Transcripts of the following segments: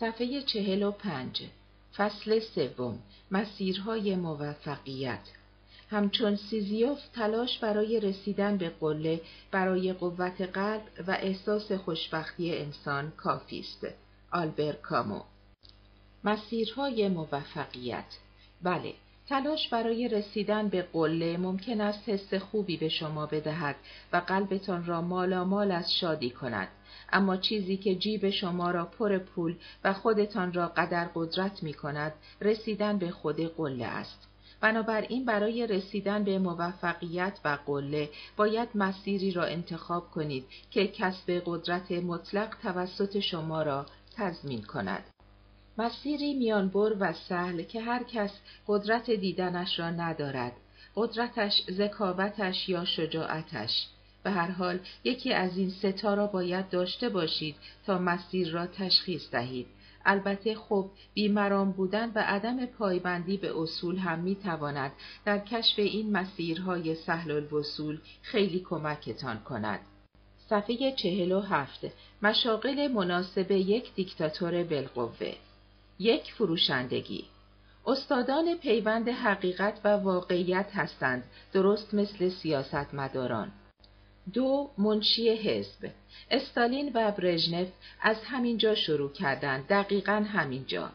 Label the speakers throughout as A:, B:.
A: صفحه چهل و پنج. فصل سوم. مسیرهای موفقیت. همچون سیزیوف تلاش برای رسیدن به قله برای قوت قلب و احساس خوشبختی انسان کافی است. آلبر کامو. مسیرهای موفقیت. بله تلاش برای رسیدن به قله ممکن است حس خوبی به شما بدهد و قلبتان را مالامال از شادی کند اما چیزی که جیب شما را پر پول و خودتان را قدر قدرت می کند رسیدن به خود قله است بنابراین برای رسیدن به موفقیت و قله باید مسیری را انتخاب کنید که کسب قدرت مطلق توسط شما را تضمین کند. مسیری میانبر و سهل که هر کس قدرت دیدنش را ندارد. قدرتش، ذکاوتش یا شجاعتش. به هر حال یکی از این ستا را باید داشته باشید تا مسیر را تشخیص دهید. البته خب بیمران بودن و عدم پایبندی به اصول هم می تواند در کشف این مسیرهای سهل الوصول خیلی کمکتان کند. صفحه چهل و هفت مشاقل مناسب یک دیکتاتور بالقوه یک فروشندگی. استادان پیوند حقیقت و واقعیت هستند درست مثل سیاستمداران. دو منشی حزب. استالین و برژنف از همینجا شروع کردند دقیقا همینجا.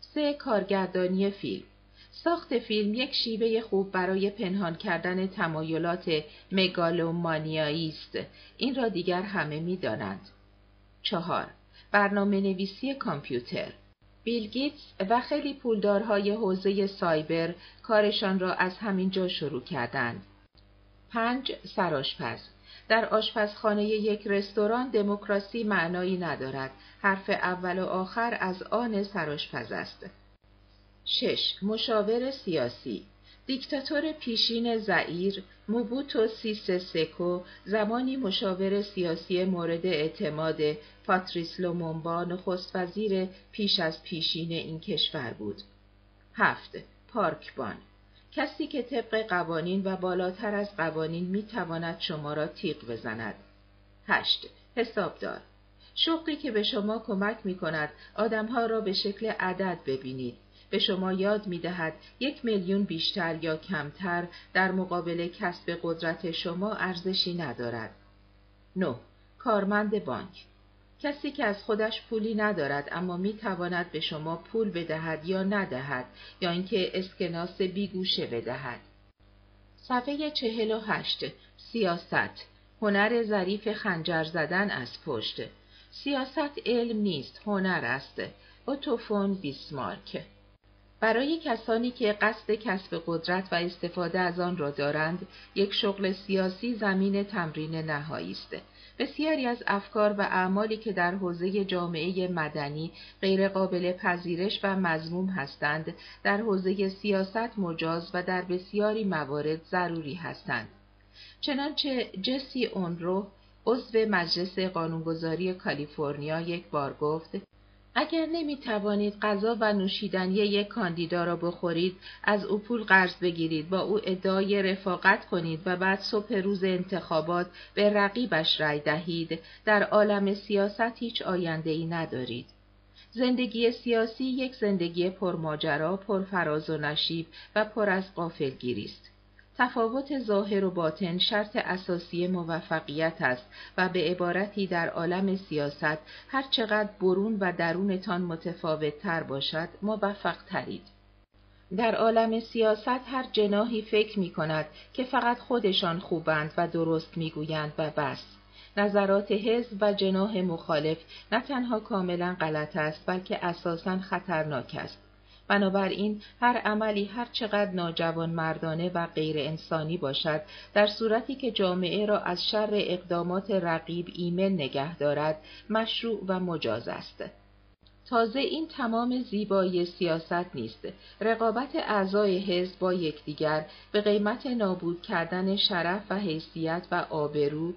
A: سه کارگردانی فیلم. ساخت فیلم یک شیوه خوب برای پنهان کردن تمایلات مگالومانیایی است این را دیگر همه می‌دانند. چهار برنامه نویسی کامپیوتر. بیل گیتس و خیلی پولدارهای حوزه سایبر کارشان را از همینجا شروع کردند. پنج سراشپز در آشپزخانه یک رستوران دموکراسی معنایی ندارد. حرف اول و آخر از آن سراشپز است. 6. مشاور سیاسی دیکتاتور پیشین زعیر موبوتو سیس سکو زمانی مشاور سیاسی مورد اعتماد پاتریس لومونبا نخست وزیر پیش از پیشین این کشور بود. هفت پارکبان کسی که طبق قوانین و بالاتر از قوانین می تواند شما را تیغ بزند. هشت حسابدار شغلی که به شما کمک می کند آدمها را به شکل عدد ببینید. به شما یاد می دهد یک میلیون بیشتر یا کمتر در مقابل کسب قدرت شما ارزشی ندارد. 9. کارمند بانک کسی که از خودش پولی ندارد اما می تواند به شما پول بدهد یا ندهد یا اینکه اسکناس بیگوشه بدهد. صفحه چهل و هشت سیاست هنر ظریف خنجر زدن از پشت سیاست علم نیست هنر است اوتوفون بیسمارک برای کسانی که قصد کسب قدرت و استفاده از آن را دارند یک شغل سیاسی زمین تمرین نهایی است. بسیاری از افکار و اعمالی که در حوزه جامعه مدنی غیرقابل پذیرش و مضموم هستند در حوزه سیاست مجاز و در بسیاری موارد ضروری هستند. چنانچه جسی اونرو عضو مجلس قانونگذاری کالیفرنیا یک بار گفت اگر نمی توانید غذا و نوشیدنی یک کاندیدا را بخورید از او پول قرض بگیرید با او ادعای رفاقت کنید و بعد صبح روز انتخابات به رقیبش رأی دهید در عالم سیاست هیچ آینده ای ندارید زندگی سیاسی یک زندگی پرماجرا، پرفراز و نشیب و پر از قافلگیری است. تفاوت ظاهر و باطن شرط اساسی موفقیت است و به عبارتی در عالم سیاست هر چقدر برون و درونتان متفاوت تر باشد موفق ترید. در عالم سیاست هر جناهی فکر می کند که فقط خودشان خوبند و درست می گویند و بس. نظرات حزب و جناح مخالف نه تنها کاملا غلط است بلکه اساسا خطرناک است. بنابراین هر عملی هر چقدر ناجوان مردانه و غیر انسانی باشد در صورتی که جامعه را از شر اقدامات رقیب ایمن نگه دارد مشروع و مجاز است. تازه این تمام زیبایی سیاست نیست. رقابت اعضای حزب با یکدیگر به قیمت نابود کردن شرف و حیثیت و آبرو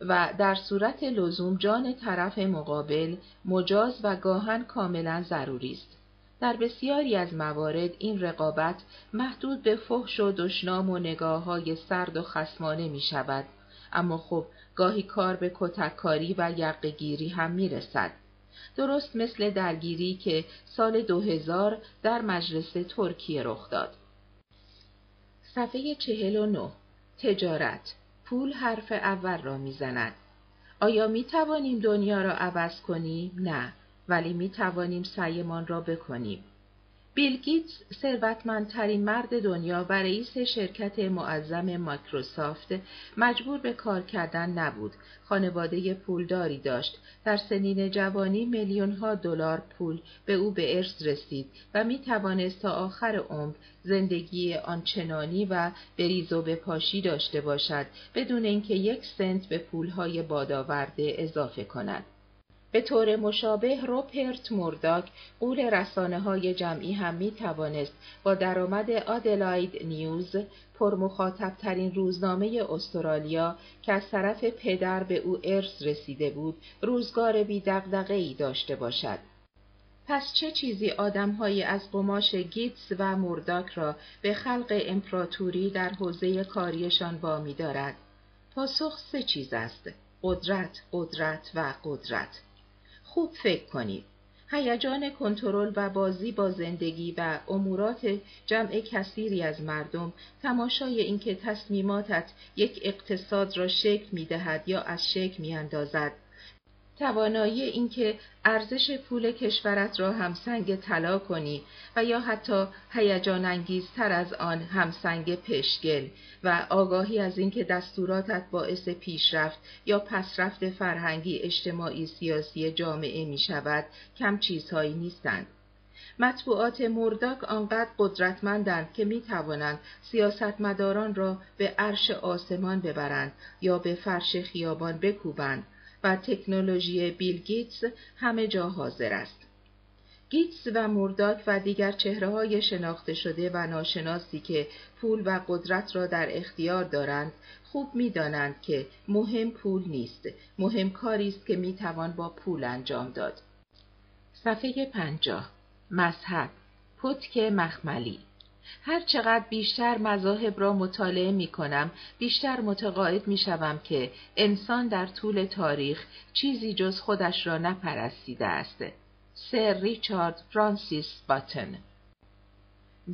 A: و در صورت لزوم جان طرف مقابل مجاز و گاهن کاملا ضروری است. در بسیاری از موارد این رقابت محدود به فحش و دشنام و نگاه های سرد و خسمانه می شود. اما خب گاهی کار به کتککاری و یقگیری هم می رسد. درست مثل درگیری که سال 2000 در مجلس ترکیه رخ داد. صفحه 49 تجارت پول حرف اول را می‌زند. آیا می توانیم دنیا را عوض کنیم؟ نه، ولی می توانیم سعیمان را بکنیم. بیل گیتس ثروتمندترین مرد دنیا و رئیس شرکت معظم مایکروسافت مجبور به کار کردن نبود. خانواده پولداری داشت. در سنین جوانی میلیون ها دلار پول به او به ارث رسید و می توانست تا آخر عمر زندگی آنچنانی و بریز و پاشی داشته باشد بدون اینکه یک سنت به پولهای بادآورده اضافه کند. به طور مشابه روپرت مورداک قول رسانه های جمعی هم می توانست با درآمد آدلاید نیوز پرمخاطب ترین روزنامه استرالیا که از طرف پدر به او ارث رسیده بود روزگار بی ای داشته باشد. پس چه چیزی آدمهایی از قماش گیتس و مورداک را به خلق امپراتوری در حوزه کاریشان وامی دارد؟ پاسخ سه چیز است. قدرت، قدرت و قدرت. خوب فکر کنید. هیجان کنترل و بازی با زندگی و امورات جمع کثیری از مردم تماشای اینکه تصمیماتت یک اقتصاد را شکل می دهد یا از شکل می اندازد توانایی اینکه ارزش پول کشورت را همسنگ طلا کنی و یا حتی هیجان انگیزتر از آن همسنگ پشگل و آگاهی از اینکه دستوراتت باعث پیشرفت یا پسرفت فرهنگی اجتماعی سیاسی جامعه می شود کم چیزهایی نیستند. مطبوعات مرداک آنقدر قدرتمندند که می توانند سیاستمداران را به عرش آسمان ببرند یا به فرش خیابان بکوبند تکنولوژی بیل گیتس همه جا حاضر است. گیتس و مورداک و دیگر چهره های شناخته شده و ناشناسی که پول و قدرت را در اختیار دارند خوب می‌دانند که مهم پول نیست. مهم کاری است که می‌توان با پول انجام داد. صفحه پنجاه. مذهب. پتک مخملی. هر چقدر بیشتر مذاهب را مطالعه می کنم بیشتر متقاعد می شوم که انسان در طول تاریخ چیزی جز خودش را نپرستیده است. سر ریچارد فرانسیس باتن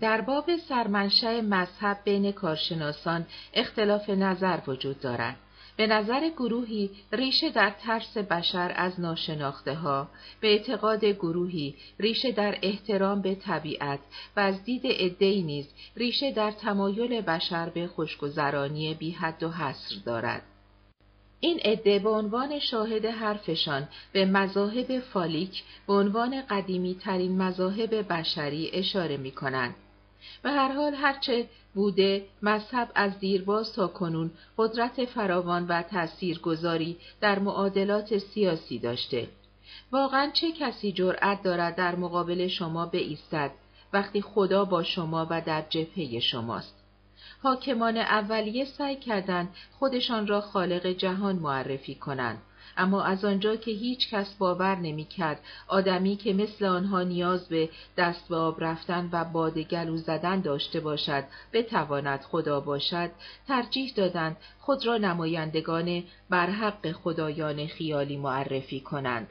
A: در باب سرمنشأ مذهب بین کارشناسان اختلاف نظر وجود دارد. به نظر گروهی ریشه در ترس بشر از ناشناخته ها، به اعتقاد گروهی ریشه در احترام به طبیعت و از دید عدهای نیز ریشه در تمایل بشر به خوشگذرانی بی حد و حصر دارد. این عده به عنوان شاهد حرفشان به مذاهب فالیک به عنوان قدیمی ترین مذاهب بشری اشاره می کنند. به هر حال هرچه بوده مذهب از دیرباز تا کنون قدرت فراوان و تاثیرگذاری در معادلات سیاسی داشته. واقعا چه کسی جرأت دارد در مقابل شما بایستد وقتی خدا با شما و در جبهه شماست؟ حاکمان اولیه سعی کردند خودشان را خالق جهان معرفی کنند اما از آنجا که هیچ کس باور نمی کرد آدمی که مثل آنها نیاز به دست به آب رفتن و باد گلو زدن داشته باشد بتواند خدا باشد ترجیح دادند خود را نمایندگان بر حق خدایان خیالی معرفی کنند.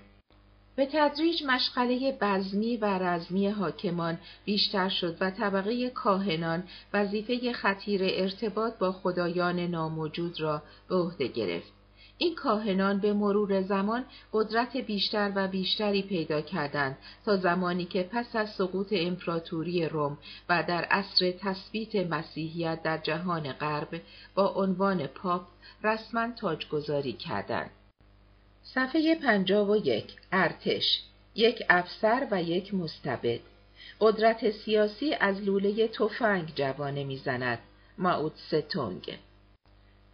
A: به تدریج مشغله بزمی و رزمی حاکمان بیشتر شد و طبقه کاهنان وظیفه خطیر ارتباط با خدایان ناموجود را به عهده گرفت. این کاهنان به مرور زمان قدرت بیشتر و بیشتری پیدا کردند تا زمانی که پس از سقوط امپراتوری روم و در عصر تثبیت مسیحیت در جهان غرب با عنوان پاپ رسما تاجگذاری کردند. صفحه پنجاب و یک ارتش یک افسر و یک مستبد. قدرت سیاسی از لوله تفنگ جوانه می‌زند. ماوت ستونگ.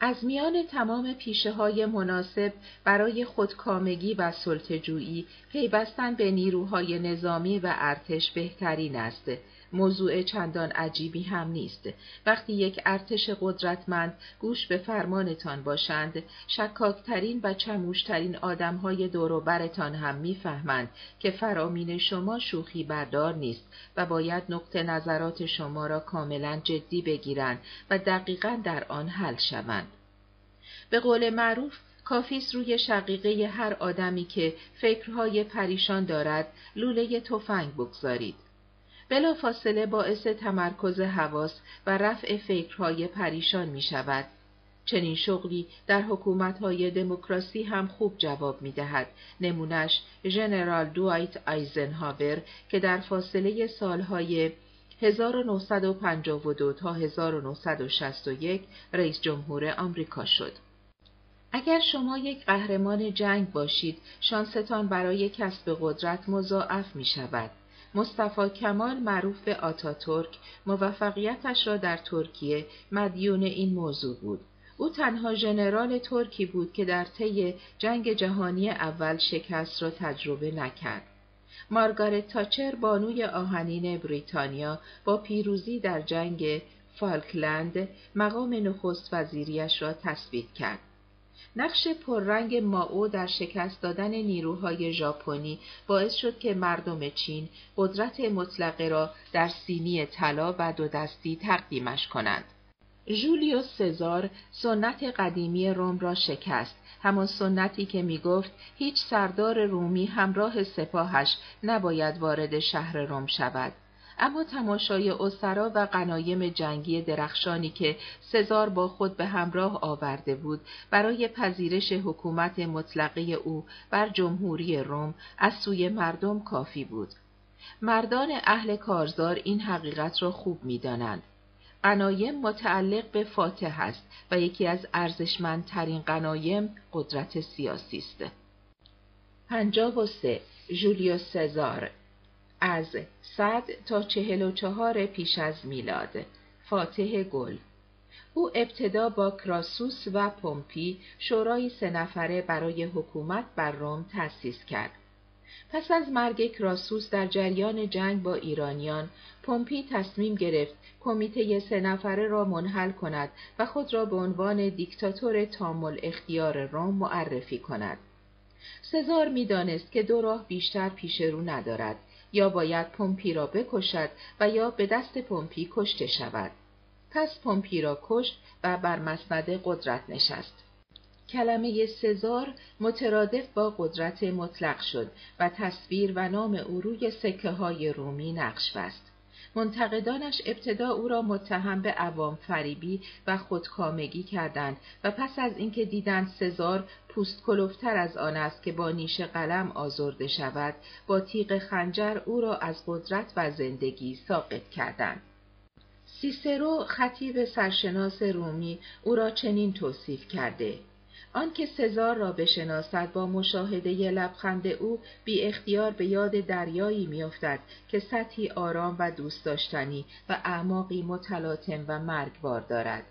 A: از میان تمام پیشه های مناسب برای خودکامگی و سلطجویی پیوستن به نیروهای نظامی و ارتش بهترین است. موضوع چندان عجیبی هم نیست. وقتی یک ارتش قدرتمند گوش به فرمانتان باشند، شکاکترین و چموشترین آدمهای دوروبرتان هم می‌فهمند که فرامین شما شوخی بردار نیست و باید نقطه نظرات شما را کاملا جدی بگیرند و دقیقا در آن حل شوند. به قول معروف کافیس روی شقیقه هر آدمی که فکرهای پریشان دارد لوله تفنگ بگذارید. بلا فاصله باعث تمرکز حواس و رفع فکرهای پریشان می شود. چنین شغلی در حکومتهای دموکراسی هم خوب جواب می دهد. نمونش ژنرال دوایت آیزنهاور که در فاصله سالهای 1952 تا 1961 رئیس جمهور آمریکا شد. اگر شما یک قهرمان جنگ باشید، شانستان برای کسب قدرت مضاعف می شود. مصطفی کمال معروف به آتاتورک موفقیتش را در ترکیه مدیون این موضوع بود. او تنها ژنرال ترکی بود که در طی جنگ جهانی اول شکست را تجربه نکرد. مارگارت تاچر بانوی آهنین بریتانیا با پیروزی در جنگ فالکلند مقام نخست وزیریش را تثبیت کرد. نقش پررنگ ماو در شکست دادن نیروهای ژاپنی باعث شد که مردم چین قدرت مطلقه را در سینی طلا و دو دستی تقدیمش کنند. ژولیوس سزار سنت قدیمی روم را شکست همان سنتی که می گفت هیچ سردار رومی همراه سپاهش نباید وارد شهر روم شود اما تماشای اسرا و قنایم جنگی درخشانی که سزار با خود به همراه آورده بود برای پذیرش حکومت مطلقه او بر جمهوری روم از سوی مردم کافی بود مردان اهل کارزار این حقیقت را خوب می‌دانند قنایم متعلق به فاتح است و یکی از ارزشمندترین قنایم قدرت سیاسی است. پنجاب و سه جولیوس سزار از صد تا چهل و چهار پیش از میلاد فاتح گل او ابتدا با کراسوس و پومپی شورای سه نفره برای حکومت بر روم تأسیس کرد. پس از مرگ کراسوس در جریان جنگ با ایرانیان، پومپی تصمیم گرفت کمیته سه نفره را منحل کند و خود را به عنوان دیکتاتور تام‌الاختیار روم معرفی کند. سزار می‌دانست که دو راه بیشتر پیش رو ندارد یا باید پومپی را بکشد و یا به دست پومپی کشته شود. پس پومپی را کشت و بر مسند قدرت نشست. کلمه سزار مترادف با قدرت مطلق شد و تصویر و نام او روی سکه های رومی نقش بست. منتقدانش ابتدا او را متهم به عوام فریبی و خودکامگی کردند و پس از اینکه دیدند سزار پوست کلوفتر از آن است که با نیش قلم آزرده شود با تیغ خنجر او را از قدرت و زندگی ساقط کردند. سیسرو خطیب سرشناس رومی او را چنین توصیف کرده آنکه سزار را بشناسد با مشاهده لبخند او بی اختیار به یاد دریایی میافتد که سطحی آرام و دوست داشتنی و اعماقی متلاطم و مرگبار دارد.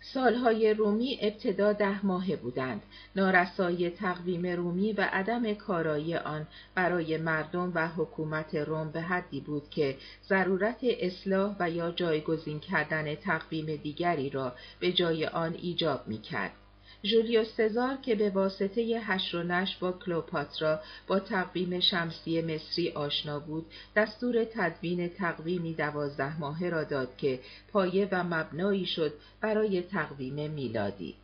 A: سالهای رومی ابتدا ده ماهه بودند. نارسایی تقویم رومی و عدم کارایی آن برای مردم و حکومت روم به حدی بود که ضرورت اصلاح و یا جایگزین کردن تقویم دیگری را به جای آن ایجاب می کرد. ژولیوس سزار که به واسطه هش و نش با کلوپاترا با تقویم شمسی مصری آشنا بود دستور تدوین تقویمی دوازده ماهه را داد که پایه و مبنایی شد برای تقویم میلادی.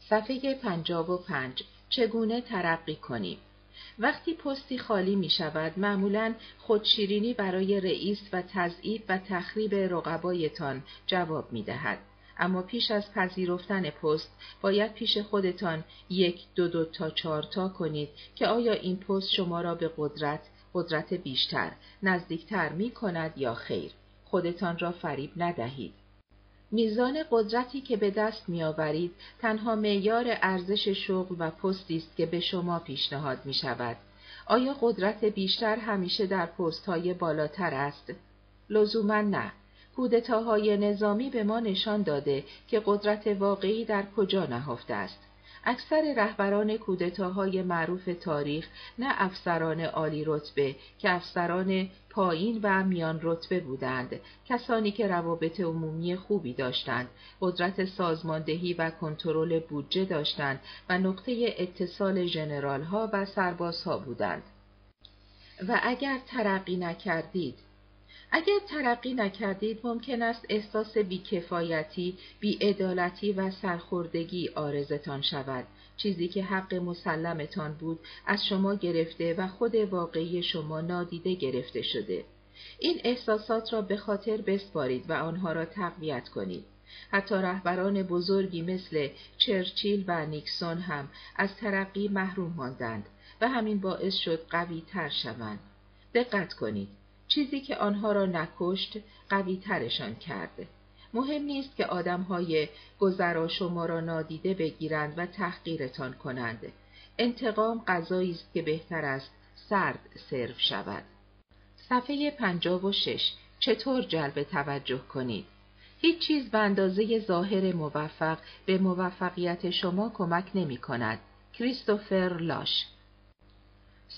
A: صفحه پنجاب و پنج. چگونه ترقی کنیم؟ وقتی پستی خالی می شود معمولا خودشیرینی برای رئیس و تضعیف و تخریب رقبایتان جواب می دهد. اما پیش از پذیرفتن پست باید پیش خودتان یک دو دو تا چهار تا کنید که آیا این پست شما را به قدرت قدرت بیشتر نزدیکتر می کند یا خیر خودتان را فریب ندهید میزان قدرتی که به دست میآورید تنها معیار ارزش شغل و پستی است که به شما پیشنهاد می شود. آیا قدرت بیشتر همیشه در پست های بالاتر است؟ لزوما نه. کودتاهای نظامی به ما نشان داده که قدرت واقعی در کجا نهفته است. اکثر رهبران کودتاهای معروف تاریخ نه افسران عالی رتبه که افسران پایین و میان رتبه بودند کسانی که روابط عمومی خوبی داشتند قدرت سازماندهی و کنترل بودجه داشتند و نقطه اتصال ژنرالها و سربازها بودند و اگر ترقی نکردید اگر ترقی نکردید ممکن است احساس بیکفایتی، بیعدالتی و سرخوردگی آرزتان شود. چیزی که حق مسلمتان بود از شما گرفته و خود واقعی شما نادیده گرفته شده. این احساسات را به خاطر بسپارید و آنها را تقویت کنید. حتی رهبران بزرگی مثل چرچیل و نیکسون هم از ترقی محروم ماندند و همین باعث شد قوی تر شوند. دقت کنید. چیزی که آنها را نکشت قوی ترشان کرده. مهم نیست که آدمهای گذرا شما را نادیده بگیرند و تحقیرتان کنند. انتقام غذایی است که بهتر است سرد سرو شود. صفحه 56 چطور جلب توجه کنید؟ هیچ چیز به اندازه ظاهر موفق به موفقیت شما کمک نمی کند. کریستوفر لاش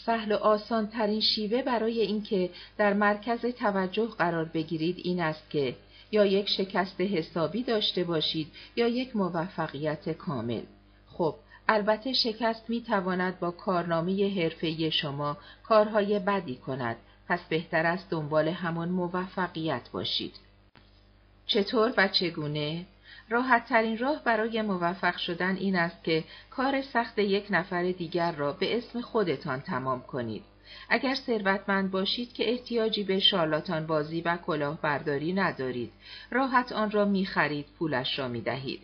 A: سهل و آسان ترین شیوه برای اینکه در مرکز توجه قرار بگیرید این است که یا یک شکست حسابی داشته باشید یا یک موفقیت کامل. خب، البته شکست می تواند با کارنامه حرفه‌ای شما کارهای بدی کند، پس بهتر است دنبال همان موفقیت باشید. چطور و چگونه؟ راحت ترین راه برای موفق شدن این است که کار سخت یک نفر دیگر را به اسم خودتان تمام کنید. اگر ثروتمند باشید که احتیاجی به شارلاتان بازی و کلاهبرداری ندارید، راحت آن را می خرید، پولش را می دهید.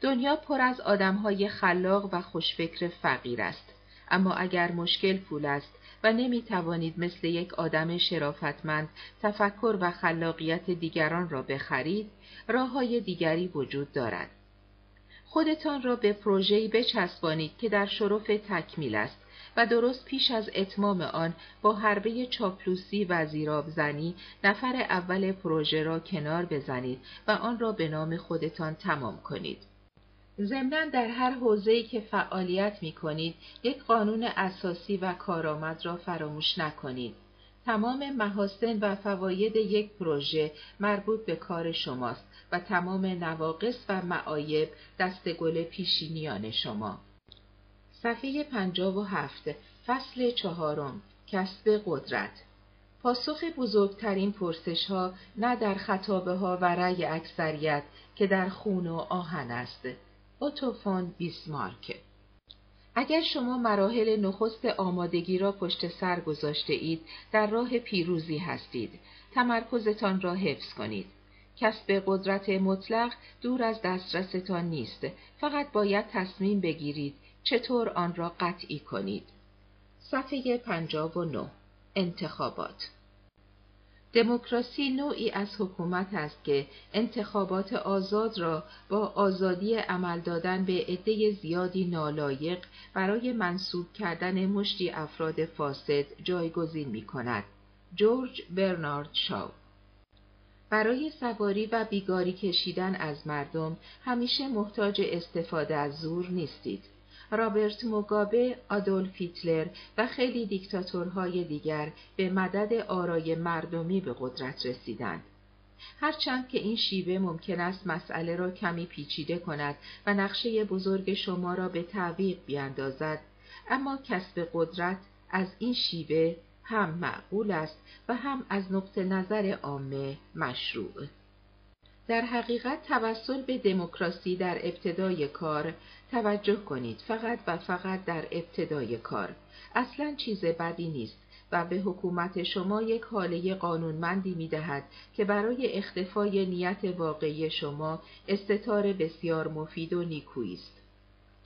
A: دنیا پر از آدمهای خلاق و خوشفکر فقیر است. اما اگر مشکل پول است و نمی توانید مثل یک آدم شرافتمند تفکر و خلاقیت دیگران را بخرید، راه های دیگری وجود دارد. خودتان را به پروژه‌ای بچسبانید که در شرف تکمیل است و درست پیش از اتمام آن با حربه چاپلوسی و زیرابزنی نفر اول پروژه را کنار بزنید و آن را به نام خودتان تمام کنید. ضمنا در هر حوزه‌ای که فعالیت می کنید یک قانون اساسی و کارآمد را فراموش نکنید. تمام محاسن و فواید یک پروژه مربوط به کار شماست و تمام نواقص و معایب دست گل پیشینیان شما. صفحه 57 فصل چهارم کسب قدرت پاسخ بزرگترین پرسش ها نه در خطابه ها و رأی اکثریت که در خون و آهن است. اوتوفون بیسمارک اگر شما مراحل نخست آمادگی را پشت سر گذاشته اید در راه پیروزی هستید. تمرکزتان را حفظ کنید. کسب قدرت مطلق دور از دسترستان نیست. فقط باید تصمیم بگیرید چطور آن را قطعی کنید. صفحه 59 انتخابات. دموکراسی نوعی از حکومت است که انتخابات آزاد را با آزادی عمل دادن به عده زیادی نالایق برای منصوب کردن مشتی افراد فاسد جایگزین می کند. جورج برنارد شاو برای سواری و بیگاری کشیدن از مردم همیشه محتاج استفاده از زور نیستید. رابرت موگابه، آدولف هیتلر و خیلی دیکتاتورهای دیگر به مدد آرای مردمی به قدرت رسیدند. هرچند که این شیوه ممکن است مسئله را کمی پیچیده کند و نقشه بزرگ شما را به تعویق بیاندازد، اما کسب قدرت از این شیوه هم معقول است و هم از نقطه نظر عامه مشروع. در حقیقت توسل به دموکراسی در ابتدای کار توجه کنید فقط و فقط در ابتدای کار اصلا چیز بدی نیست و به حکومت شما یک حاله قانونمندی می دهد که برای اختفای نیت واقعی شما استطار بسیار مفید و نیکویی است.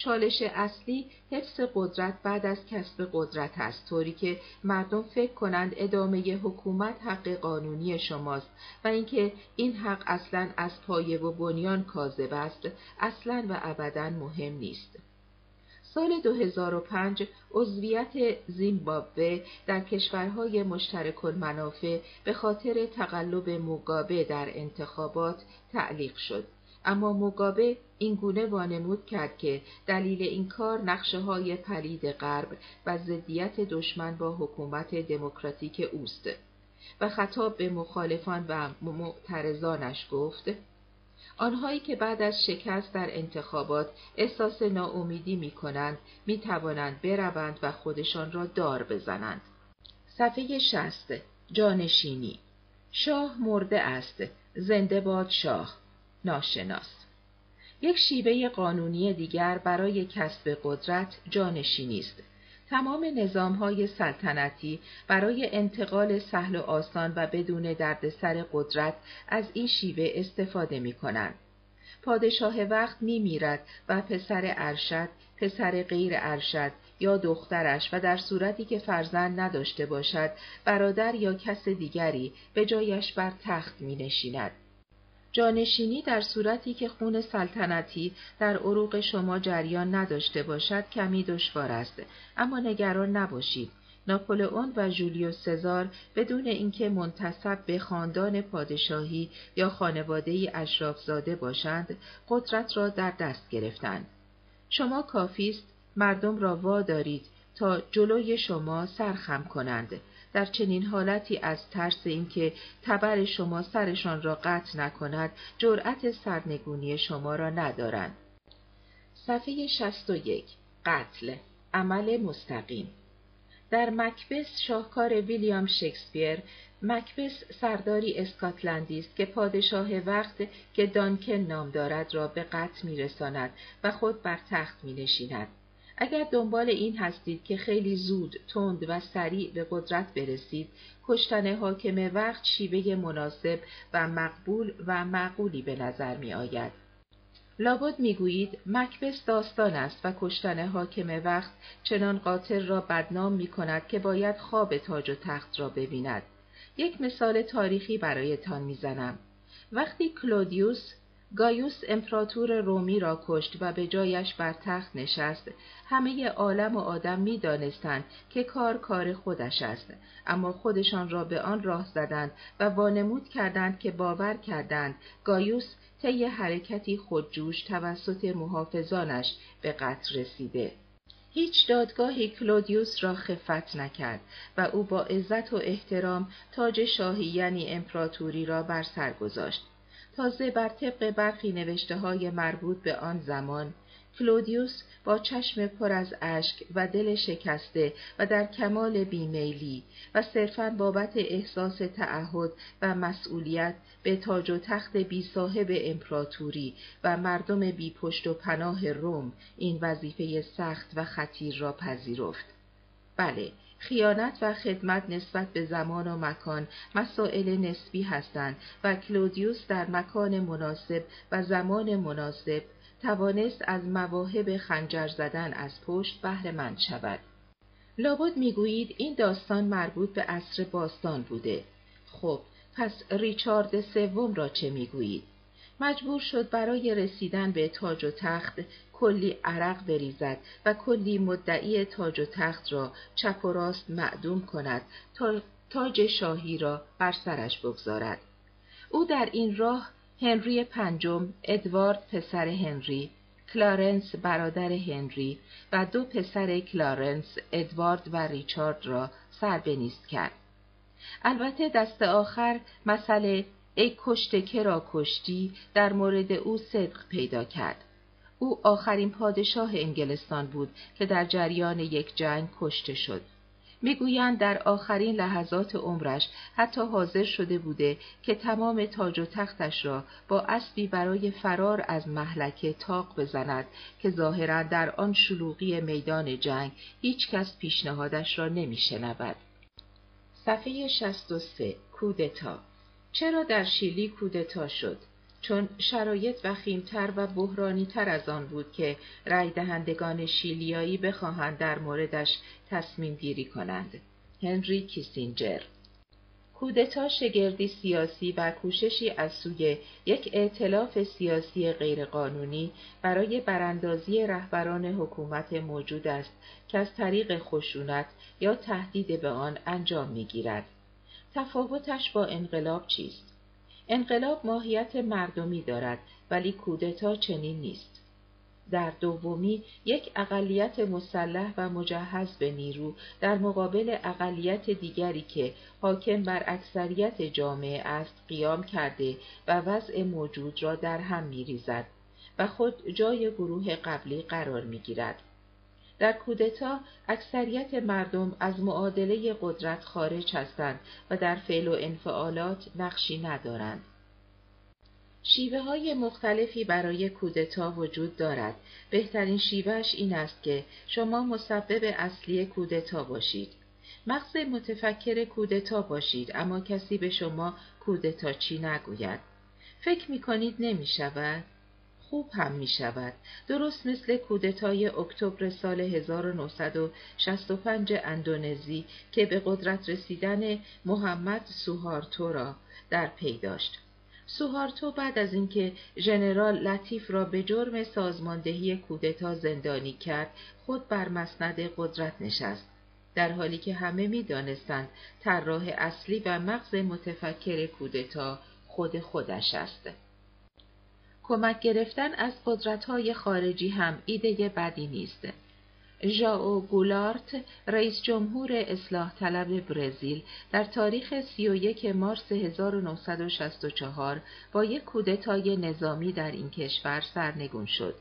A: چالش اصلی حفظ قدرت بعد از کسب قدرت است طوری که مردم فکر کنند ادامه حکومت حق قانونی شماست و اینکه این حق اصلا از پایه و بنیان کاذب است اصلا و ابدا مهم نیست. سال 2005 عضویت زیمبابوه در کشورهای مشترک المنافع به خاطر تقلب موگابه در انتخابات تعلیق شد. اما موگابه این گونه وانمود کرد که دلیل این کار نقشه های پلید غرب و ضدیت دشمن با حکومت دموکراتیک اوست. و خطاب به مخالفان و معترضانش گفت آنهایی که بعد از شکست در انتخابات احساس ناامیدی می کنند می توانند بروند و خودشان را دار بزنند. صفحه شست جانشینی. شاه مرده است. زنده باد شاه. ناشناس یک شیوه قانونی دیگر برای کسب قدرت جانشینی است تمام های سلطنتی برای انتقال سهل و آسان و بدون دردسر قدرت از این شیوه استفاده می کنند. پادشاه وقت می میرد و پسر ارشد، پسر غیر ارشد یا دخترش و در صورتی که فرزند نداشته باشد برادر یا کس دیگری به جایش بر تخت می نشیند. جانشینی در صورتی که خون سلطنتی در عروق شما جریان نداشته باشد کمی دشوار است. اما نگران نباشید. ناپولئون و جولیوس سزار بدون اینکه منتصب به خاندان پادشاهی یا خانواده اشرافزاده باشند قدرت را در دست گرفتند. شما کافی است مردم را وادارید تا جلوی شما سرخم کنند. در چنین حالتی از ترس اینکه تبر شما سرشان را قطع نکند جرأت سرنگونی شما را ندارند صفحه 61 قتل عمل مستقیم در مکبس شاهکار ویلیام شکسپیر مکبس سرداری اسکاتلندی است که پادشاه وقت که دانکن نام دارد را به قتل میرساند و خود بر تخت می نشیند. اگر دنبال این هستید که خیلی زود، تند و سریع به قدرت برسید، کشتن حاکم وقت شیوه مناسب و مقبول و معقولی به نظر می آید. لابد می‌گویید مکبس داستان است و کشتن حاکم وقت چنان قاتل را بدنام می کند که باید خواب تاج و تخت را ببیند. یک مثال تاریخی برایتان می‌زنم. وقتی کلودیوس گایوس امپراتور رومی را کشت و به جایش بر تخت نشست. همه عالم و آدم می دانستند که کار کار خودش است اما خودشان را به آن راه زدند و وانمود کردند که باور کردند گایوس طی حرکتی خودجوش توسط محافظانش به قتل رسیده. هیچ دادگاهی کلودیوس را خفت نکرد و او با عزت و احترام تاج شاهی یعنی امپراتوری را بر سر گذاشت. تازه بر طبق برخی نوشته های مربوط به آن زمان کلودیوس با چشم پر از اشک و دل شکسته و در کمال بیمیلی و صرفا بابت احساس تعهد و مسئولیت به تاج و تخت بی صاحب امپراتوری و مردم بی پشت و پناه روم این وظیفه سخت و خطیر را پذیرفت. بله، خیانت و خدمت نسبت به زمان و مکان مسائل نسبی هستند و کلودیوس در مکان مناسب و زمان مناسب توانست از مواهب خنجر زدن از پشت بهره مند شود. لابد می‌گویید این داستان مربوط به عصر باستان بوده. خب، پس ریچارد سوم را چه می‌گویید؟ مجبور شد برای رسیدن به تاج و تخت کلی عرق بریزد و کلی مدعی تاج و تخت را چپ و راست معدوم کند تا تاج شاهی را بر سرش بگذارد. او در این راه هنری پنجم، ادوارد پسر هنری، کلارنس برادر هنری و دو پسر کلارنس، ادوارد و ریچارد را سر به نیست کرد. البته دست آخر مثل ای کشته که کشتی در مورد او صدق پیدا کرد. او آخرین پادشاه انگلستان بود که در جریان یک جنگ کشته شد. می‌گویند در آخرین لحظات عمرش حتی حاضر شده بوده که تمام تاج و تختش را با اسبی برای فرار از محلکه تاق بزند که ظاهرا در آن شلوغی میدان جنگ هیچ کس پیشنهادش را نمیشنود. صفحه 63 کودتا چرا در شیلی کودتا شد؟ چون شرایط وخیمتر و بحرانیتر از آن بود که رای دهندگان شیلیایی بخواهند در موردش تصمیم گیری کنند. هنری کیسینجر کودتا شگردی سیاسی و کوششی از سوی یک ائتلاف سیاسی غیرقانونی برای براندازی رهبران حکومت موجود است که از طریق خشونت یا تهدید به آن انجام می‌گیرد. تفاوتش با انقلاب چیست؟ انقلاب ماهیت مردمی دارد ولی کودتا چنین نیست. در دومی یک اقلیت مسلح و مجهز به نیرو در مقابل اقلیت دیگری که حاکم بر اکثریت جامعه است قیام کرده و وضع موجود را در هم میریزد و خود جای گروه قبلی قرار می‌گیرد. در کودتا اکثریت مردم از معادله قدرت خارج هستند و در فعل و انفعالات نقشی ندارند. شیوه های مختلفی برای کودتا وجود دارد. بهترین شیوهش این است که شما مسبب اصلی کودتا باشید. مغز متفکر کودتا باشید اما کسی به شما کودتا چی نگوید. فکر می کنید نمی شود؟ خوب هم می شود. درست مثل کودتای اکتبر سال 1965 اندونزی که به قدرت رسیدن محمد سوهارتو را در پی داشت. سوهارتو بعد از اینکه ژنرال لطیف را به جرم سازماندهی کودتا زندانی کرد خود بر مسند قدرت نشست در حالی که همه می دانستند طراح اصلی و مغز متفکر کودتا خود خودش است. کمک گرفتن از قدرت‌های خارجی هم ایده بدی نیست. ژائو گولارت رئیس جمهور اصلاح طلب برزیل در تاریخ 31 مارس 1964 با یک کودتای نظامی در این کشور سرنگون شد.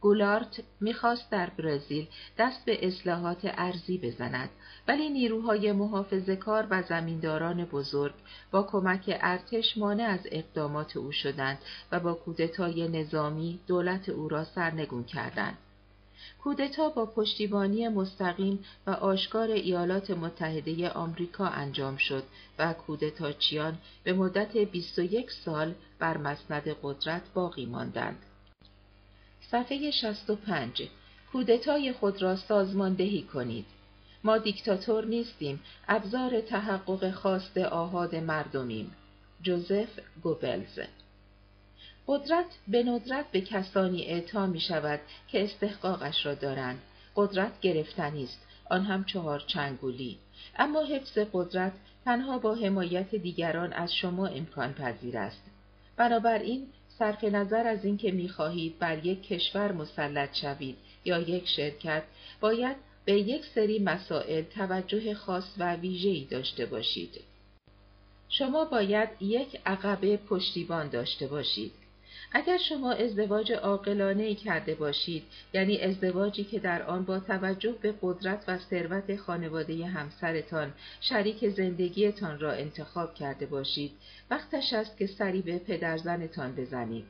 A: گولارت می‌خواست در برزیل دست به اصلاحات ارزی بزند ولی نیروهای محافظ کار و زمینداران بزرگ با کمک ارتش مانع از اقدامات او شدند و با کودتای نظامی دولت او را سرنگون کردند. کودتا با پشتیبانی مستقیم و آشکار ایالات متحده آمریکا انجام شد و کودتاچیان به مدت 21 سال بر مسند قدرت باقی ماندند. صفحه 65 کودتای خود را سازماندهی کنید. ما دیکتاتور نیستیم، ابزار تحقق خواست آهاد مردمیم. جوزف گوبلز قدرت به ندرت به کسانی اعطا می شود که استحقاقش را دارند. قدرت گرفتنی است، آن هم چهار چنگولی. اما حفظ قدرت تنها با حمایت دیگران از شما امکان پذیر است. بنابراین صرف نظر از اینکه می‌خواهید بر یک کشور مسلط شوید یا یک شرکت باید به یک سری مسائل توجه خاص و ویژه‌ای داشته باشید. شما باید یک عقبه پشتیبان داشته باشید. اگر شما ازدواج عاقلانه کرده باشید یعنی ازدواجی که در آن با توجه به قدرت و ثروت خانواده همسرتان شریک زندگیتان را انتخاب کرده باشید وقتش است که سری به پدرزنتان بزنید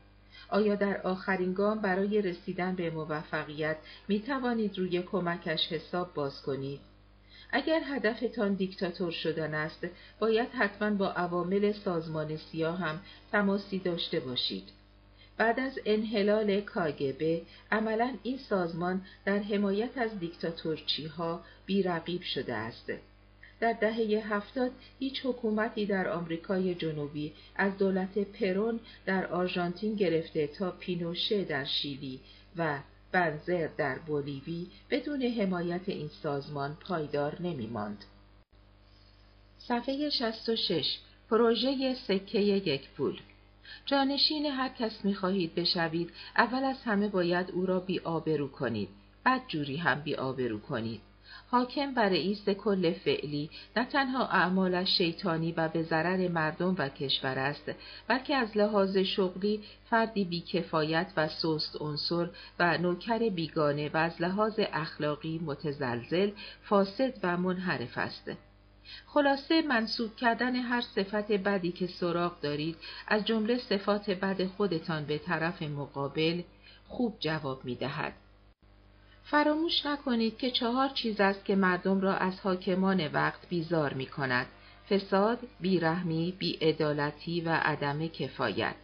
A: آیا در آخرین گام برای رسیدن به موفقیت می توانید روی کمکش حساب باز کنید اگر هدفتان دیکتاتور شدن است باید حتما با عوامل سازمان سیاه هم تماسی داشته باشید بعد از انحلال کاگبه عملا این سازمان در حمایت از دیکتاتورچی ها بیرقیب شده است. در دهه هفتاد هیچ حکومتی در آمریکای جنوبی از دولت پرون در آرژانتین گرفته تا پینوشه در شیلی و بنزر در بولیوی بدون حمایت این سازمان پایدار نمی ماند. صفحه 66 پروژه سکه یک پول جانشین هر کس می خواهید بشوید اول از همه باید او را بی آبرو کنید بعد جوری هم بی آبرو کنید حاکم و رئیس کل فعلی نه تنها اعمالش شیطانی و به ضرر مردم و کشور است بلکه از لحاظ شغلی فردی بیکفایت و سست عنصر و نوکر بیگانه و از لحاظ اخلاقی متزلزل فاسد و منحرف است خلاصه منصوب کردن هر صفت بدی که سراغ دارید از جمله صفات بد خودتان به طرف مقابل خوب جواب می دهد. فراموش نکنید که چهار چیز است که مردم را از حاکمان وقت بیزار می کند. فساد، بیرحمی، بیعدالتی و عدم کفایت.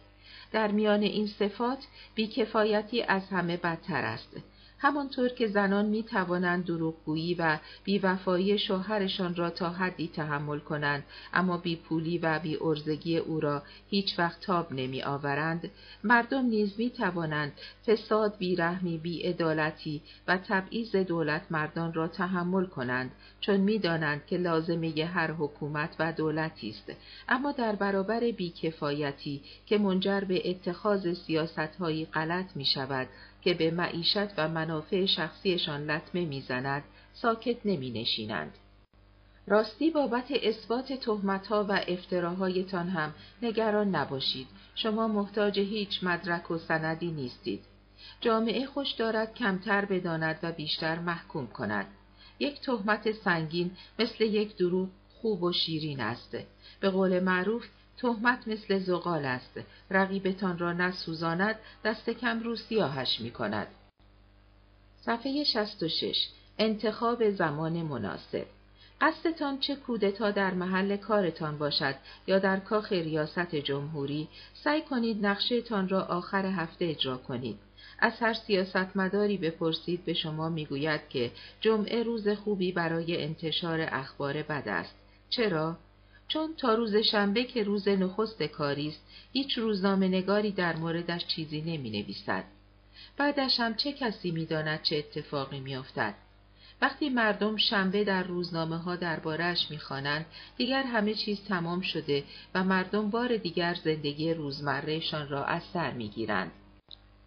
A: در میان این صفات بیکفایتی از همه بدتر است. همانطور که زنان می توانند دروغگویی و بیوفایی شوهرشان را تا حدی تحمل کنند اما بیپولی و بی ارزگی او را هیچ وقت تاب نمی آورند مردم نیز می توانند فساد بیرحمی بیعدالتی و تبعیض دولت مردان را تحمل کنند چون می‌دانند که لازمه هر حکومت و دولتی است. اما در برابر بیکفایتی که منجر به اتخاذ سیاستهایی غلط می شود که به معیشت و منافع شخصیشان لطمه می‌زند ساکت نمی نشینند. راستی بابت اثبات تهمتها و افتراهایتان هم نگران نباشید. شما محتاج هیچ مدرک و سندی نیستید. جامعه خوش دارد کمتر بداند و بیشتر محکوم کند. یک تهمت سنگین مثل یک دروغ خوب و شیرین است. به قول معروف تهمت مثل زغال است. رقیبتان را نسوزاند دست کم رو سیاهش می کند. صفحه 66 انتخاب زمان مناسب. قصدتان چه کودتا در محل کارتان باشد یا در کاخ ریاست جمهوری سعی کنید نقشهتان را آخر هفته اجرا کنید. از هر سیاستمداری بپرسید به شما می‌گوید که جمعه روز خوبی برای انتشار اخبار بد است. چرا؟ چون تا روز شنبه که روز نخست کاری است هیچ روزنامه نگاری در موردش چیزی نمی نویسد. بعدش هم چه کسی می داند چه اتفاقی می افتد؟ وقتی مردم شنبه در روزنامه ها دربارهش می‌خوانند دیگر همه چیز تمام شده و مردم بار دیگر زندگی روزمرهشان را از سر می‌گیرند.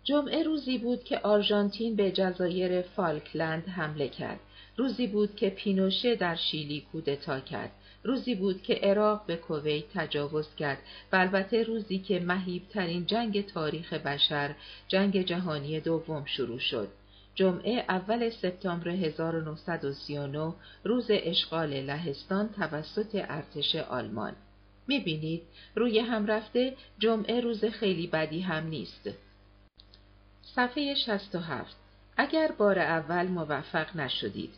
A: جمعه روزی بود که آرژانتین به جزایر فالکلند حمله کرد. روزی بود که پینوشه در شیلی کودتا کرد. روزی بود که عراق به کویت تجاوز کرد و البته روزی که مهیبترین جنگ تاریخ بشر جنگ جهانی دوم شروع شد. جمعه اول سپتامبر 1939 روز اشغال لهستان توسط ارتش آلمان. می‌بینید روی هم رفته جمعه روز خیلی بدی هم نیست. صفحه 67 اگر بار اول موفق نشدید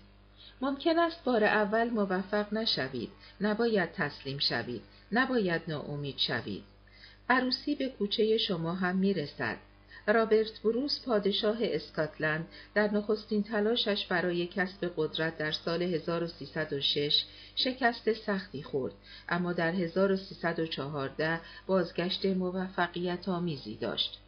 A: ممکن است بار اول موفق نشوید. نباید تسلیم شوید. نباید ناامید شوید. عروسی به کوچه شما هم می‌رسد. رابرت بروس پادشاه اسکاتلند در نخستین تلاشش برای کسب قدرت در سال 1306 شکست سختی خورد. اما در 1314 بازگشت موفقیت آمیزی داشت.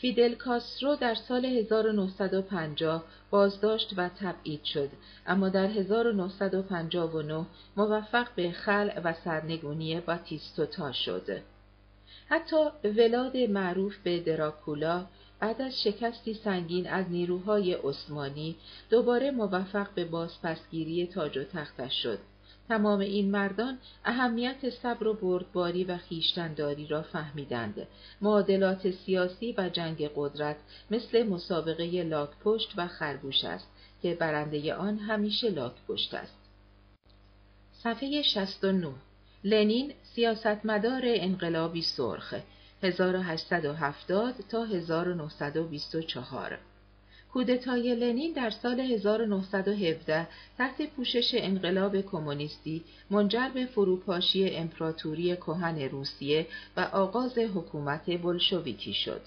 A: فیدل کاسترو در سال 1950 بازداشت و تبعید شد اما در 1959 موفق به خلع و سرنگونی باتیستوتا شد. حتی ولاد معروف به دراکولا بعد از شکستی سنگین از نیروهای عثمانی دوباره موفق به بازپسگیری تاج و تختش شد. تمام این مردان اهمیت صبر و بردباری و خیشتنداری را فهمیدند. معادلات سیاسی و جنگ قدرت مثل مسابقه لاکپشت و خرگوش است که برنده آن همیشه لاکپشت است. صفحه 69 لنین سیاستمدار انقلابی سرخ 1870 تا 1924 کودتای لنین در سال 1917 تحت پوشش انقلاب کمونیستی منجر به فروپاشی امپراتوری کهن روسیه و آغاز حکومت بلشویکی شد.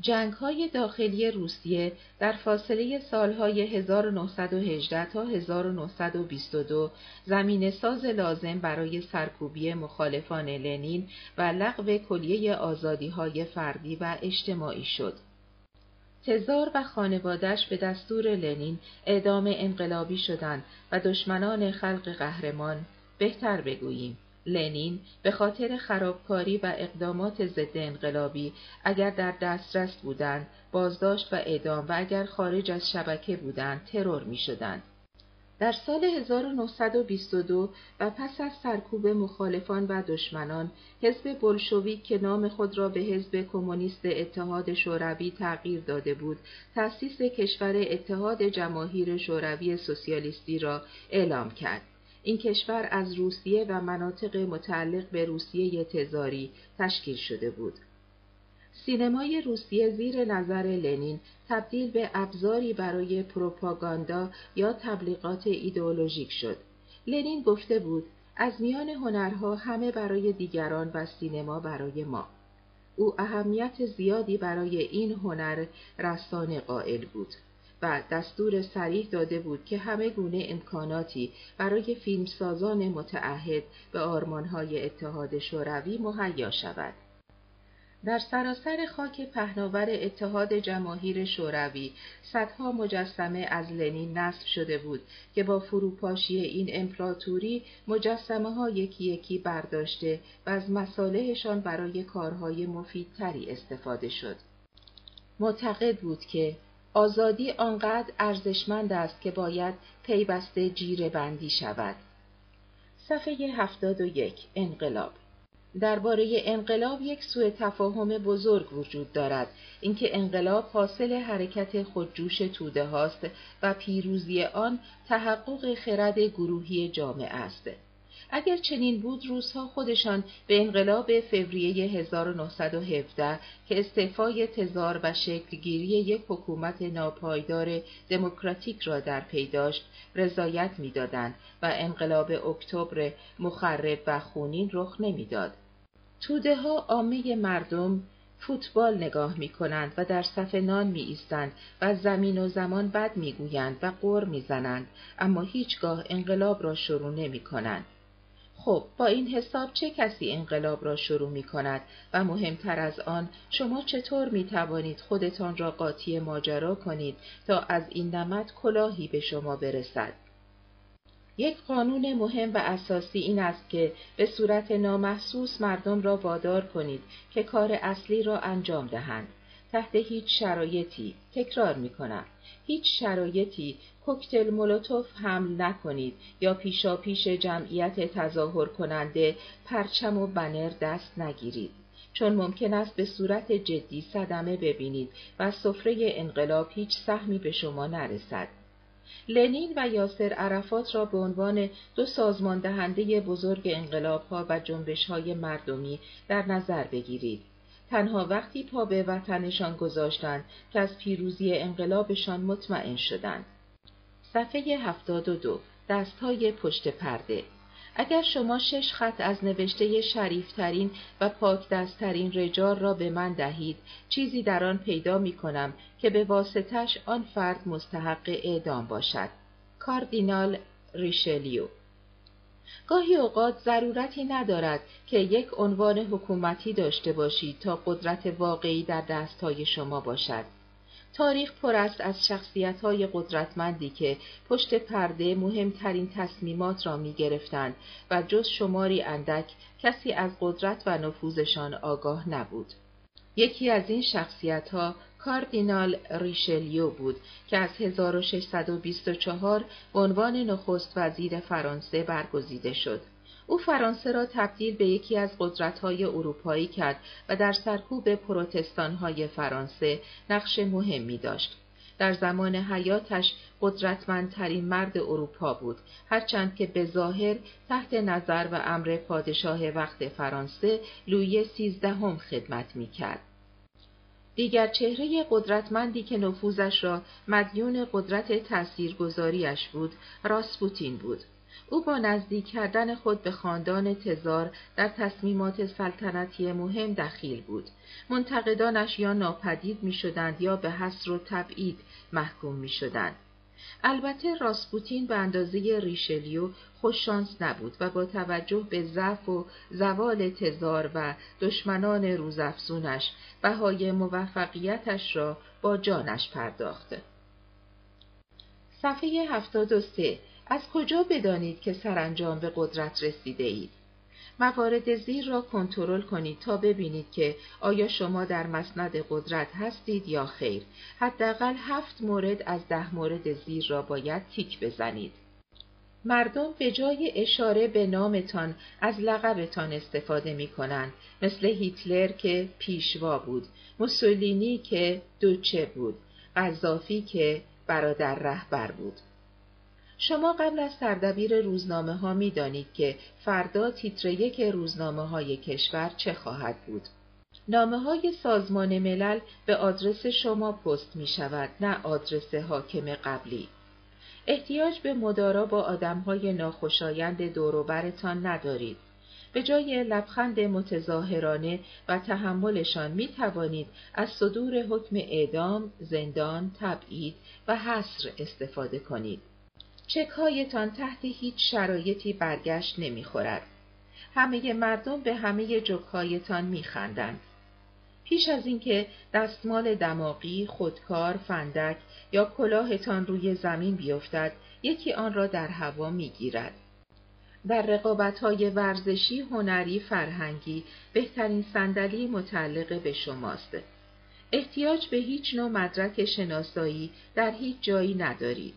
A: جنگ های داخلی روسیه در فاصله سالهای 1918 تا 1922 زمین ساز لازم برای سرکوبی مخالفان لنین و لغو کلیه آزادی های فردی و اجتماعی شد. تزار و خانوادش به دستور لنین اعدام انقلابی شدند و دشمنان خلق قهرمان بهتر بگوییم لنین به خاطر خرابکاری و اقدامات ضد انقلابی اگر در دسترس بودند بازداشت و اعدام و اگر خارج از شبکه بودند ترور می شدند. در سال 1922 و پس از سرکوب مخالفان و دشمنان، حزب بلشویک که نام خود را به حزب کمونیست اتحاد شوروی تغییر داده بود، تأسیس کشور اتحاد جماهیر شوروی سوسیالیستی را اعلام کرد. این کشور از روسیه و مناطق متعلق به روسیه تزاری تشکیل شده بود. سینمای روسیه زیر نظر لنین تبدیل به ابزاری برای پروپاگاندا یا تبلیغات ایدئولوژیک شد. لنین گفته بود از میان هنرها همه برای دیگران و سینما برای ما. او اهمیت زیادی برای این هنر رسانه قائل بود. و دستور سریح داده بود که همه گونه امکاناتی برای فیلمسازان متعهد به آرمانهای اتحاد شوروی مهیا شود. در سراسر خاک پهناور اتحاد جماهیر شوروی صدها مجسمه از لنین نصب شده بود که با فروپاشی این امپراتوری مجسمه ها یکی یکی برداشته و از مصالحشان برای کارهای مفیدتری استفاده شد. معتقد بود که آزادی آنقدر ارزشمند است که باید پیوسته جیره بندی شود. صفحه 71 انقلاب درباره انقلاب یک سوء تفاهم بزرگ وجود دارد. اینکه انقلاب حاصل حرکت خودجوش توده هاست و پیروزی آن تحقق خرد گروهی جامعه است. اگر چنین بود روزها خودشان به انقلاب فوریه 1917 که استعفای تزار و شکلگیری یک حکومت ناپایدار دموکراتیک را در پی داشت رضایت می‌دادند و انقلاب اکتبر مخرب و خونین رخ نمی‌داد. توده ها عامه مردم فوتبال نگاه می کنند و در صف نان می ایستند و زمین و زمان بد می گویند و قر می زنند اما هیچگاه انقلاب را شروع نمی کنند. خب با این حساب چه کسی انقلاب را شروع می کند و مهمتر از آن شما چطور می توانید خودتان را قاطی ماجرا کنید تا از این نمد کلاهی به شما برسد؟ یک قانون مهم و اساسی این است که به صورت نامحسوس مردم را وادار کنید که کار اصلی را انجام دهند. تحت هیچ شرایطی تکرار می کنم هیچ شرایطی کوکتل مولوتوف حمل نکنید یا پیشا پیش جمعیت تظاهر کننده پرچم و بنر دست نگیرید. چون ممکن است به صورت جدی صدمه ببینید و سفره انقلاب هیچ سهمی به شما نرسد. لنین و یاسر عرفات را به عنوان دو سازمان دهنده بزرگ انقلاب ها و جنبش های مردمی در نظر بگیرید. تنها وقتی پا به وطنشان گذاشتند که از پیروزی انقلابشان مطمئن شدند. صفحه 72 دستهای پشت پرده اگر شما شش خط از نوشته شریفترین و پاک دستترین رجال را به من دهید چیزی در آن پیدا می کنم که به واسطش آن فرد مستحق اعدام باشد. کاردینال ریشلیو گاهی اوقات ضرورتی ندارد که یک عنوان حکومتی داشته باشید تا قدرت واقعی در دستهای شما باشد. تاریخ پر است از شخصیت های قدرتمندی که پشت پرده مهمترین تصمیمات را می گرفتند و جز شماری اندک کسی از قدرت و نفوذشان آگاه نبود. یکی از این شخصیت ها کاردینال ریشلیو بود که از 1624 به عنوان نخست وزیر فرانسه برگزیده شد. او فرانسه را تبدیل به یکی از قدرت‌های اروپایی کرد و در سرکوب پروتستان‌های فرانسه نقش مهمی داشت. در زمان حیاتش قدرتمندترین مرد اروپا بود هرچند که به ظاهر تحت نظر و امر پادشاه وقت فرانسه لویی سیزدهم خدمت می‌کرد دیگر چهره قدرتمندی که نفوذش را مدیون قدرت تاثیرگذاریش بود راسپوتین بود او با نزدیک کردن خود به خاندان تزار در تصمیمات سلطنتی مهم دخیل بود. منتقدانش یا ناپدید می شدند یا به حصر و تبعید محکوم می شدند. البته راسپوتین به اندازه ریشلیو خوششانس نبود و با توجه به ضعف و زوال تزار و دشمنان روزافزونش بهای موفقیتش را با جانش پرداخته. صفحه 73 از کجا بدانید که سرانجام به قدرت رسیده اید؟ موارد زیر را کنترل کنید تا ببینید که آیا شما در مسند قدرت هستید یا خیر. حداقل هفت مورد از ده مورد زیر را باید تیک بزنید. مردم به جای اشاره به نامتان از لقبتان استفاده می کنند مثل هیتلر که پیشوا بود، موسولینی که دوچه بود، قذافی که برادر رهبر بود. شما قبل از سردبیر روزنامه ها می دانید که فردا تیتر یک روزنامه های کشور چه خواهد بود. نامه های سازمان ملل به آدرس شما پست می شود نه آدرس حاکم قبلی. احتیاج به مدارا با آدم های ناخوشایند دوروبرتان ندارید. به جای لبخند متظاهرانه و تحملشان می توانید از صدور حکم اعدام، زندان، تبعید و حصر استفاده کنید. چکهایتان تحت هیچ شرایطی برگشت نمی‌خورد. همه مردم به همه جکهایتان میخندند. پیش از اینکه دستمال دماغی، خودکار، فندک یا کلاهتان روی زمین بیفتد، یکی آن را در هوا می‌گیرد. در رقابت‌های ورزشی، هنری، فرهنگی، بهترین صندلی متعلق به شماست. احتیاج به هیچ نوع مدرک شناسایی در هیچ جایی ندارید.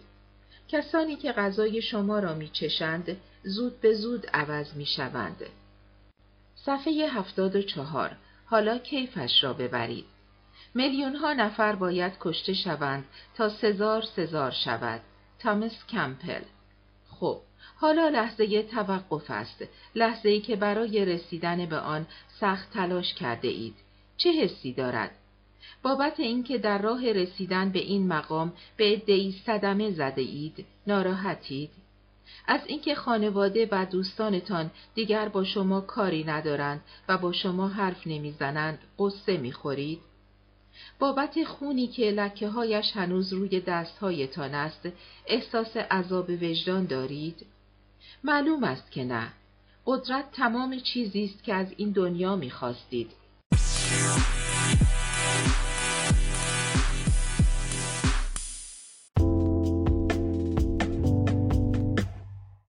A: کسانی که غذای شما را میچشند زود به زود عوض می‌شوند. صفحه هفتاد و چهار حالا کیفش را ببرید. میلیون ها نفر باید کشته شوند تا سزار سزار شود. تامس کمپل خب حالا لحظه توقف است لحظه ای که برای رسیدن به آن سخت تلاش کرده اید چه حسی دارد بابت اینکه در راه رسیدن به این مقام به عدهای صدمه زده اید ناراحتید. از اینکه خانواده و دوستانتان دیگر با شما کاری ندارند و با شما حرف نمی‌زنند قصه می‌خورید. بابت خونی که لکه هایش هنوز روی دستهایتان است احساس عذاب وجدان دارید؟ معلوم است که نه. قدرت تمام چیزی است که از این دنیا می‌خواستید.